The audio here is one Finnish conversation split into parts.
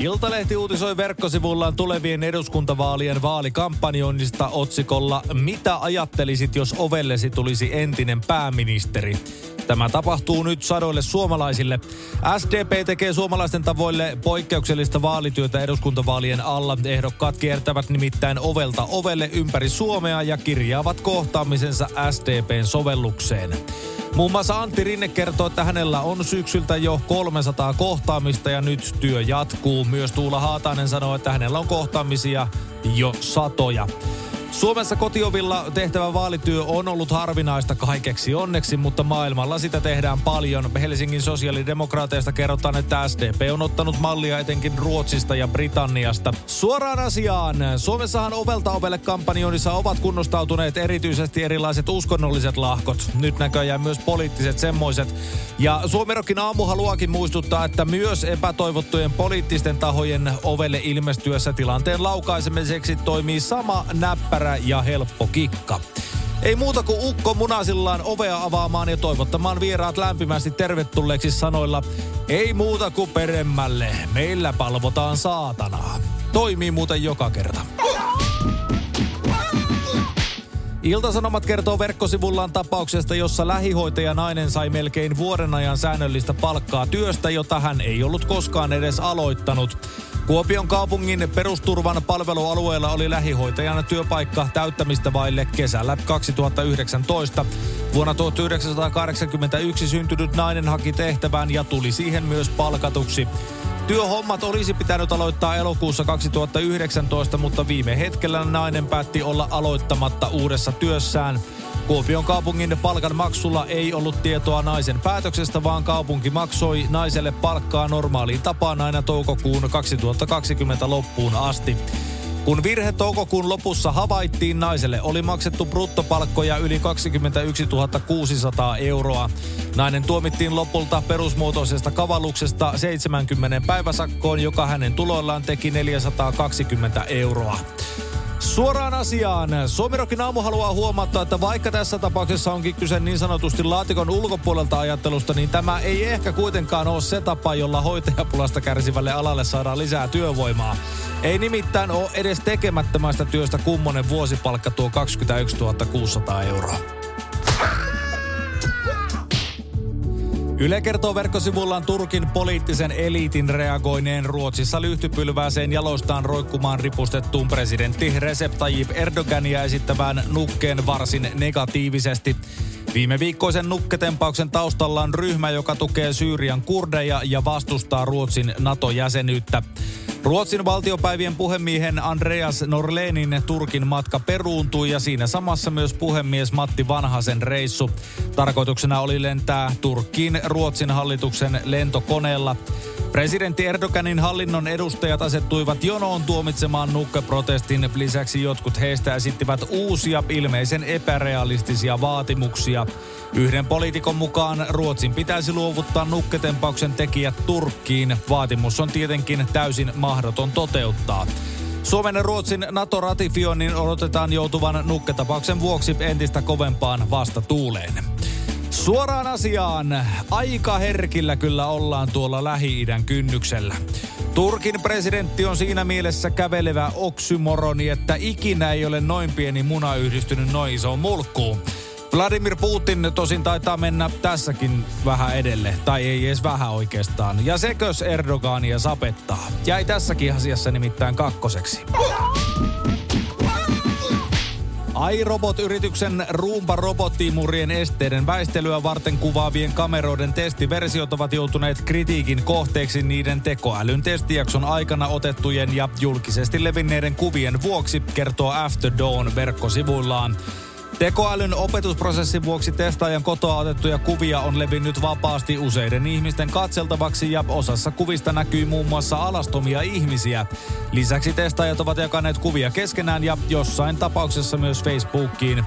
Iltalehti uutisoi verkkosivullaan tulevien eduskuntavaalien vaalikampanjoinnista otsikolla Mitä ajattelisit, jos ovellesi tulisi entinen pääministeri? Tämä tapahtuu nyt sadoille suomalaisille. SDP tekee suomalaisten tavoille poikkeuksellista vaalityötä eduskuntavaalien alla. Ehdokkaat kiertävät nimittäin ovelta ovelle ympäri Suomea ja kirjaavat kohtaamisensa SDPn sovellukseen. Muun muassa Antti Rinne kertoo, että hänellä on syksyltä jo 300 kohtaamista ja nyt työ jatkuu. Myös Tuula Haatainen sanoo, että hänellä on kohtaamisia jo satoja. Suomessa kotiovilla tehtävä vaalityö on ollut harvinaista kaikeksi onneksi, mutta maailmalla sitä tehdään paljon. Helsingin sosiaalidemokraateista kerrotaan, että SDP on ottanut mallia etenkin Ruotsista ja Britanniasta. Suoraan asiaan. Suomessahan ovelta ovelle kampanjoinnissa ovat kunnostautuneet erityisesti erilaiset uskonnolliset lahkot. Nyt näköjään myös poliittiset semmoiset. Ja Suomerokin aamu haluakin muistuttaa, että myös epätoivottujen poliittisten tahojen ovelle ilmestyessä tilanteen laukaisemiseksi toimii sama näppärä ja helppo kikka. Ei muuta kuin ukko munasillaan ovea avaamaan ja toivottamaan vieraat lämpimästi tervetulleeksi sanoilla Ei muuta kuin peremmälle, meillä palvotaan saatanaa. Toimii muuten joka kerta. Iltasanomat kertoo verkkosivullaan tapauksesta, jossa lähihoitaja nainen sai melkein vuoden ajan säännöllistä palkkaa työstä, jota hän ei ollut koskaan edes aloittanut. Kuopion kaupungin perusturvan palvelualueella oli lähihoitajan työpaikka täyttämistä vaille kesällä 2019. Vuonna 1981 syntynyt nainen haki tehtävään ja tuli siihen myös palkatuksi. Työhommat olisi pitänyt aloittaa elokuussa 2019, mutta viime hetkellä nainen päätti olla aloittamatta uudessa työssään. Kuopion kaupungin palkan maksulla ei ollut tietoa naisen päätöksestä, vaan kaupunki maksoi naiselle palkkaa normaaliin tapaan aina toukokuun 2020 loppuun asti. Kun virhe toukokuun lopussa havaittiin, naiselle oli maksettu bruttopalkkoja yli 21 600 euroa. Nainen tuomittiin lopulta perusmuotoisesta kavalluksesta 70 päiväsakkoon, joka hänen tuloillaan teki 420 euroa. Suoraan asiaan. Suomirokin aamu haluaa huomata, että vaikka tässä tapauksessa onkin kyse niin sanotusti laatikon ulkopuolelta ajattelusta, niin tämä ei ehkä kuitenkaan ole se tapa, jolla hoitajapulasta kärsivälle alalle saadaan lisää työvoimaa. Ei nimittäin ole edes tekemättömästä työstä kummonen vuosipalkka tuo 21 600 euroa. Yle kertoo verkkosivullaan Turkin poliittisen eliitin reagoineen Ruotsissa lyhtypylvääseen jalostaan roikkumaan ripustettuun presidentti Recep Tayyip Erdogania esittävään nukkeen varsin negatiivisesti. Viime viikkoisen nukketempauksen taustalla on ryhmä, joka tukee Syyrian kurdeja ja vastustaa Ruotsin NATO-jäsenyyttä. Ruotsin valtiopäivien puhemiehen Andreas Norlenin Turkin matka peruuntui ja siinä samassa myös puhemies Matti Vanhasen reissu. Tarkoituksena oli lentää Turkkiin Ruotsin hallituksen lentokoneella. Presidentti Erdoganin hallinnon edustajat asettuivat jonoon tuomitsemaan nukkeprotestin. Lisäksi jotkut heistä esittivät uusia, ilmeisen epärealistisia vaatimuksia. Yhden poliitikon mukaan Ruotsin pitäisi luovuttaa nukketempauksen tekijät Turkkiin. Vaatimus on tietenkin täysin mahdoton toteuttaa. Suomen ja Ruotsin NATO-ratifioinnin odotetaan joutuvan nukketapauksen vuoksi entistä kovempaan vastatuuleen. Suoraan asiaan. Aika herkillä kyllä ollaan tuolla Lähi-idän kynnyksellä. Turkin presidentti on siinä mielessä kävelevä oksymoroni, että ikinä ei ole noin pieni muna yhdistynyt noin isoon mulkkuun. Vladimir Putin tosin taitaa mennä tässäkin vähän edelle, tai ei edes vähän oikeastaan. Ja sekös Erdogania sapettaa. Jäi tässäkin asiassa nimittäin kakkoseksi iRobot-yrityksen Roomba robottiimurien esteiden väistelyä varten kuvaavien kameroiden testiversiot ovat joutuneet kritiikin kohteeksi niiden tekoälyn testijakson aikana otettujen ja julkisesti levinneiden kuvien vuoksi, kertoo After Dawn verkkosivuillaan. Tekoälyn opetusprosessin vuoksi testaajan kotoa otettuja kuvia on levinnyt vapaasti useiden ihmisten katseltavaksi ja osassa kuvista näkyy muun muassa alastomia ihmisiä. Lisäksi testaajat ovat jakaneet kuvia keskenään ja jossain tapauksessa myös Facebookiin.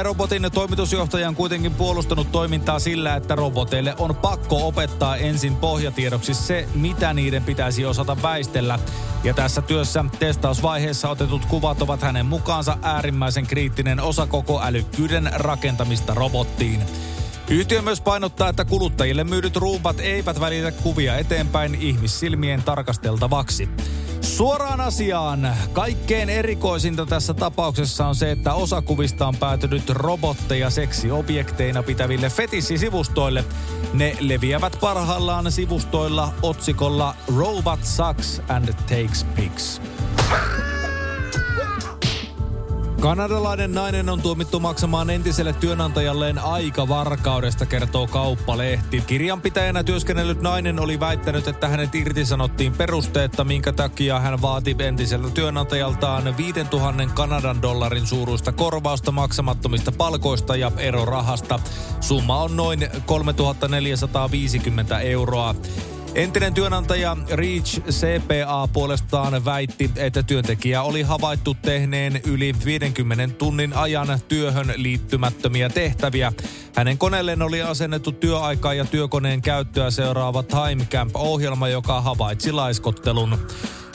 iRobotin toimitusjohtaja on kuitenkin puolustanut toimintaa sillä, että roboteille on pakko opettaa ensin pohjatiedoksi se, mitä niiden pitäisi osata väistellä. Ja tässä työssä testausvaiheessa otetut kuvat ovat hänen mukaansa äärimmäisen kriittinen osa koko älykkyyden rakentamista robottiin. Yhtiö myös painottaa, että kuluttajille myydyt ruupat eivät välitä kuvia eteenpäin ihmissilmien tarkasteltavaksi. Suoraan asiaan. Kaikkein erikoisinta tässä tapauksessa on se, että osa kuvista on päätynyt robotteja seksiobjekteina pitäville fetissisivustoille. Ne leviävät parhaillaan sivustoilla otsikolla Robot Sucks and Takes Pics. Kanadalainen nainen on tuomittu maksamaan entiselle työnantajalleen aikavarkaudesta, kertoo kauppalehti. Kirjanpitäjänä työskennellyt nainen oli väittänyt, että hänet irtisanottiin perusteetta, minkä takia hän vaati entiseltä työnantajaltaan 5000 Kanadan dollarin suuruista korvausta maksamattomista palkoista ja erorahasta. Summa on noin 3450 euroa. Entinen työnantaja Reach CPA puolestaan väitti, että työntekijä oli havaittu tehneen yli 50 tunnin ajan työhön liittymättömiä tehtäviä. Hänen koneelleen oli asennettu työaikaa ja työkoneen käyttöä seuraava Timecamp-ohjelma, joka havaitsi laiskottelun.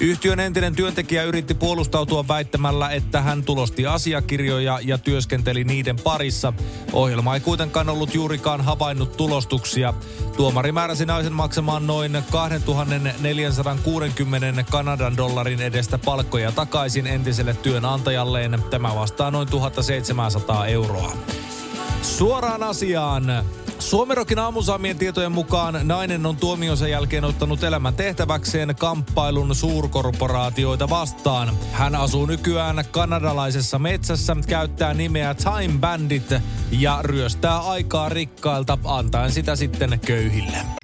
Yhtiön entinen työntekijä yritti puolustautua väittämällä, että hän tulosti asiakirjoja ja työskenteli niiden parissa. Ohjelma ei kuitenkaan ollut juurikaan havainnut tulostuksia. Tuomari määräsi naisen maksamaan noin 2460 Kanadan dollarin edestä palkkoja takaisin entiselle työnantajalleen. Tämä vastaa noin 1700 euroa. Suoraan asiaan. Suomerokin aamusaamien tietojen mukaan nainen on tuomionsa jälkeen ottanut elämän tehtäväkseen kamppailun suurkorporaatioita vastaan. Hän asuu nykyään kanadalaisessa metsässä, käyttää nimeä Time Bandit ja ryöstää aikaa rikkailta, antaen sitä sitten köyhille.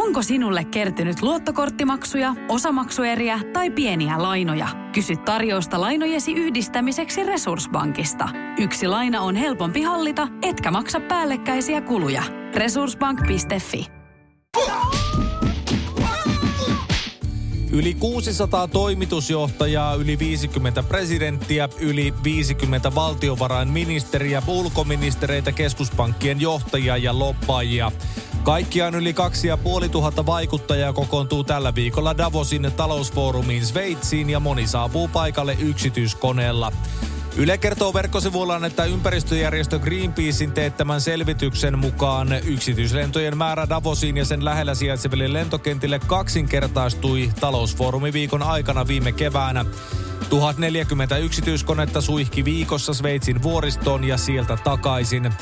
Onko sinulle kertynyt luottokorttimaksuja, osamaksueriä tai pieniä lainoja? Kysy tarjousta lainojesi yhdistämiseksi Resurssbankista. Yksi laina on helpompi hallita, etkä maksa päällekkäisiä kuluja. Resurssbank.fi Yli 600 toimitusjohtajaa, yli 50 presidenttiä, yli 50 valtiovarainministeriä, ulkoministereitä, keskuspankkien johtajia ja loppaajia. Kaikkiaan yli 2500 vaikuttajaa kokoontuu tällä viikolla Davosin talousfoorumiin Sveitsiin ja moni saapuu paikalle yksityiskoneella. Yle kertoo verkkosivuillaan, että ympäristöjärjestö Greenpeacein teettämän selvityksen mukaan yksityislentojen määrä Davosiin ja sen lähellä sijaitseville lentokentille kaksinkertaistui talousfoorumiviikon aikana viime keväänä. 1040 yksityiskonetta suihki viikossa Sveitsin vuoristoon ja sieltä takaisin.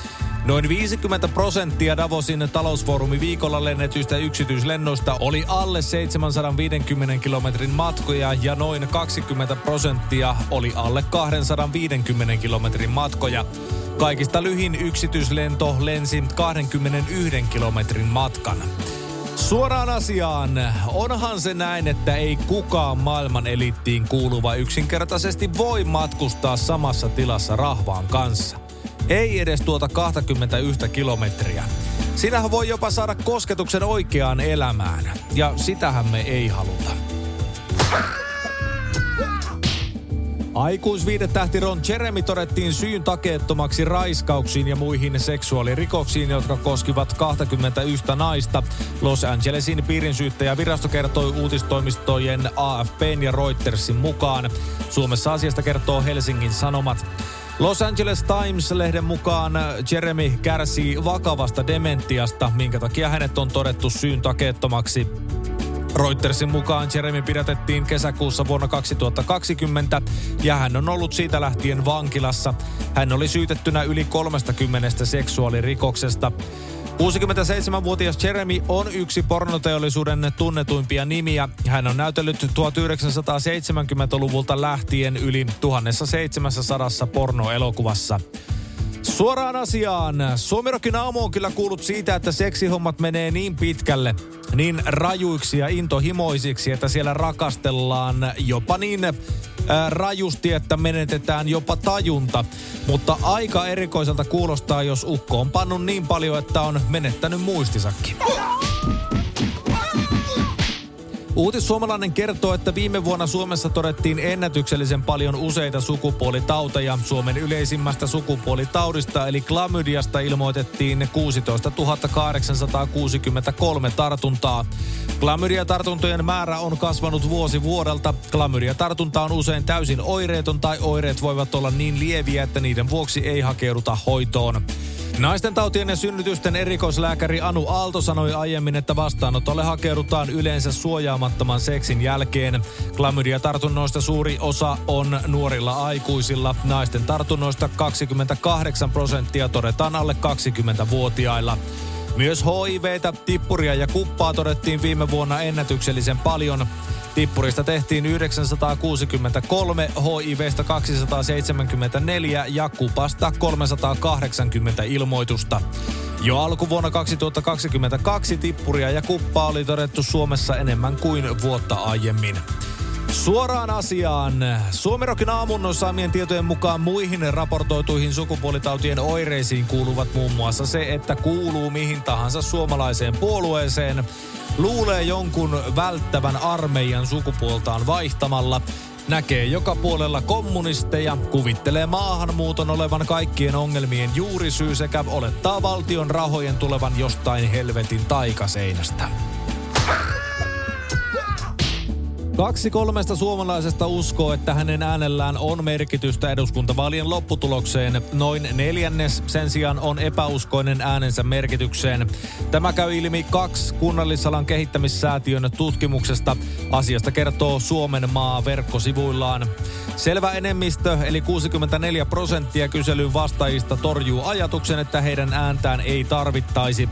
Noin 50 prosenttia Davosin talousfoorumi viikolla lennetyistä yksityislennoista oli alle 750 kilometrin matkoja ja noin 20 prosenttia oli alle 250 kilometrin matkoja. Kaikista lyhin yksityislento lensi 21 kilometrin matkan. Suoraan asiaan. Onhan se näin, että ei kukaan maailman elittiin kuuluva yksinkertaisesti voi matkustaa samassa tilassa rahvaan kanssa. Ei edes tuota 21 kilometriä. Sinähän voi jopa saada kosketuksen oikeaan elämään. Ja sitähän me ei haluta. Aikuisviidetähti Ron Jeremy todettiin syyn takeettomaksi raiskauksiin ja muihin seksuaalirikoksiin, jotka koskivat 21 naista. Los Angelesin piirinsyyttäjä virasto kertoi uutistoimistojen AFPn ja Reutersin mukaan. Suomessa asiasta kertoo Helsingin Sanomat. Los Angeles Times-lehden mukaan Jeremy kärsii vakavasta dementiasta, minkä takia hänet on todettu syyn takeettomaksi. Reutersin mukaan Jeremy pidätettiin kesäkuussa vuonna 2020 ja hän on ollut siitä lähtien vankilassa. Hän oli syytettynä yli 30 seksuaalirikoksesta. 67-vuotias Jeremy on yksi pornoteollisuuden tunnetuimpia nimiä. Hän on näytellyt 1970-luvulta lähtien yli 1700 pornoelokuvassa. Suoraan asiaan. Suomirokin aamu on kyllä kuullut siitä, että seksihommat menee niin pitkälle, niin rajuiksi ja intohimoisiksi, että siellä rakastellaan jopa niin äh, rajusti, että menetetään jopa tajunta. Mutta aika erikoiselta kuulostaa, jos ukko on pannut niin paljon, että on menettänyt muistisakin. Uutissuomalainen kertoo, että viime vuonna Suomessa todettiin ennätyksellisen paljon useita sukupuolitauteja. Suomen yleisimmästä sukupuolitaudista eli klamydiasta ilmoitettiin 16 863 tartuntaa. Klamydia-tartuntojen määrä on kasvanut vuosi vuodelta. Klamydia-tartunta on usein täysin oireeton tai oireet voivat olla niin lieviä, että niiden vuoksi ei hakeuduta hoitoon. Naisten tautien ja synnytysten erikoislääkäri Anu Aalto sanoi aiemmin, että vastaanotolle hakeudutaan yleensä suojaamattoman seksin jälkeen. Klamydia-tartunnoista suuri osa on nuorilla aikuisilla. Naisten tartunnoista 28 prosenttia todetaan alle 20-vuotiailla. Myös HIVtä, tippuria ja kuppaa todettiin viime vuonna ennätyksellisen paljon. Tippurista tehtiin 963, HIVstä 274 ja kupasta 380 ilmoitusta. Jo alkuvuonna 2022 tippuria ja kuppaa oli todettu Suomessa enemmän kuin vuotta aiemmin. Suoraan asiaan. Suomerokin aamun saamien tietojen mukaan muihin raportoituihin sukupuolitautien oireisiin kuuluvat muun muassa se, että kuuluu mihin tahansa suomalaiseen puolueeseen, luulee jonkun välttävän armeijan sukupuoltaan vaihtamalla, näkee joka puolella kommunisteja, kuvittelee maahanmuuton olevan kaikkien ongelmien juurisyy sekä olettaa valtion rahojen tulevan jostain helvetin taikaseinästä. Kaksi kolmesta suomalaisesta uskoo, että hänen äänellään on merkitystä eduskuntavaalien lopputulokseen. Noin neljännes sen sijaan on epäuskoinen äänensä merkitykseen. Tämä käy ilmi kaksi kunnallisalan kehittämissäätiön tutkimuksesta. Asiasta kertoo Suomen maa verkkosivuillaan. Selvä enemmistö, eli 64 prosenttia kyselyn vastaajista torjuu ajatuksen, että heidän ääntään ei tarvittaisi.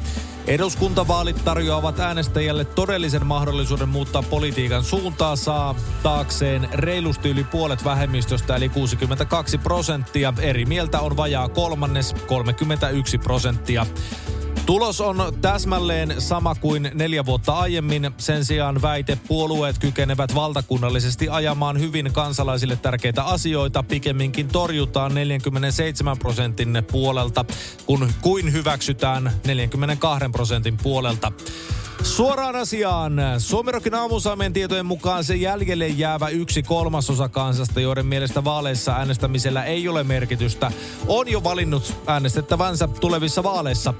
Eduskuntavaalit tarjoavat äänestäjälle todellisen mahdollisuuden muuttaa politiikan suuntaa saa taakseen reilusti yli puolet vähemmistöstä eli 62 prosenttia. Eri mieltä on vajaa kolmannes 31 prosenttia. Tulos on täsmälleen sama kuin neljä vuotta aiemmin. Sen sijaan väite puolueet kykenevät valtakunnallisesti ajamaan hyvin kansalaisille tärkeitä asioita. Pikemminkin torjutaan 47 prosentin puolelta, kun kuin hyväksytään 42 prosentin puolelta. Suoraan asiaan. Suomirokin aamusaamien tietojen mukaan se jäljelle jäävä yksi kolmasosa kansasta, joiden mielestä vaaleissa äänestämisellä ei ole merkitystä, on jo valinnut äänestettävänsä tulevissa vaaleissa.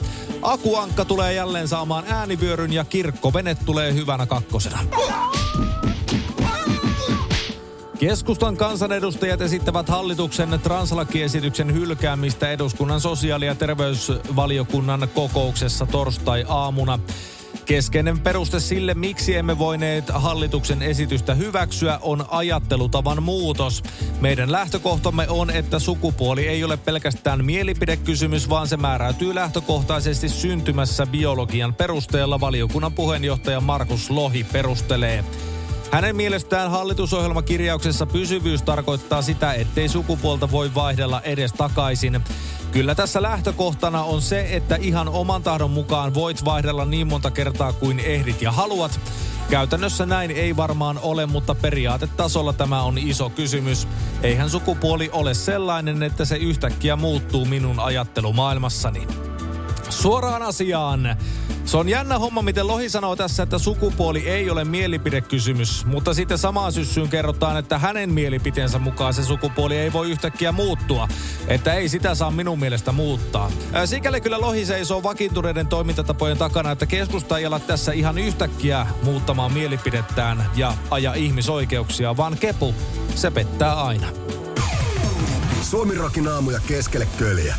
Akuankka tulee jälleen saamaan äänivyöryn ja kirkkovene tulee hyvänä kakkosena. Keskustan kansanedustajat esittävät hallituksen translakiesityksen hylkäämistä eduskunnan sosiaali- ja terveysvaliokunnan kokouksessa torstai-aamuna. Keskeinen peruste sille, miksi emme voineet hallituksen esitystä hyväksyä, on ajattelutavan muutos. Meidän lähtökohtamme on, että sukupuoli ei ole pelkästään mielipidekysymys, vaan se määräytyy lähtökohtaisesti syntymässä biologian perusteella, valiokunnan puheenjohtaja Markus Lohi perustelee. Hänen mielestään hallitusohjelmakirjauksessa pysyvyys tarkoittaa sitä, ettei sukupuolta voi vaihdella edes takaisin. Kyllä tässä lähtökohtana on se, että ihan oman tahdon mukaan voit vaihdella niin monta kertaa kuin ehdit ja haluat. Käytännössä näin ei varmaan ole, mutta periaatetasolla tämä on iso kysymys. Eihän sukupuoli ole sellainen, että se yhtäkkiä muuttuu minun ajattelumaailmassani. Suoraan asiaan. Se on jännä homma, miten Lohi sanoo tässä, että sukupuoli ei ole mielipidekysymys, mutta sitten samaan syssyyn kerrotaan, että hänen mielipiteensä mukaan se sukupuoli ei voi yhtäkkiä muuttua. Että ei sitä saa minun mielestä muuttaa. Sikäli kyllä Lohi seisoo vakiintuneiden toimintatapojen takana, että keskusta ei ala tässä ihan yhtäkkiä muuttamaan mielipidettään ja aja ihmisoikeuksia, vaan kepu, se pettää aina. Suomi aamuja keskelle köljä.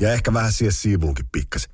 Ja ehkä vähän siihen siivuunkin pikkasen.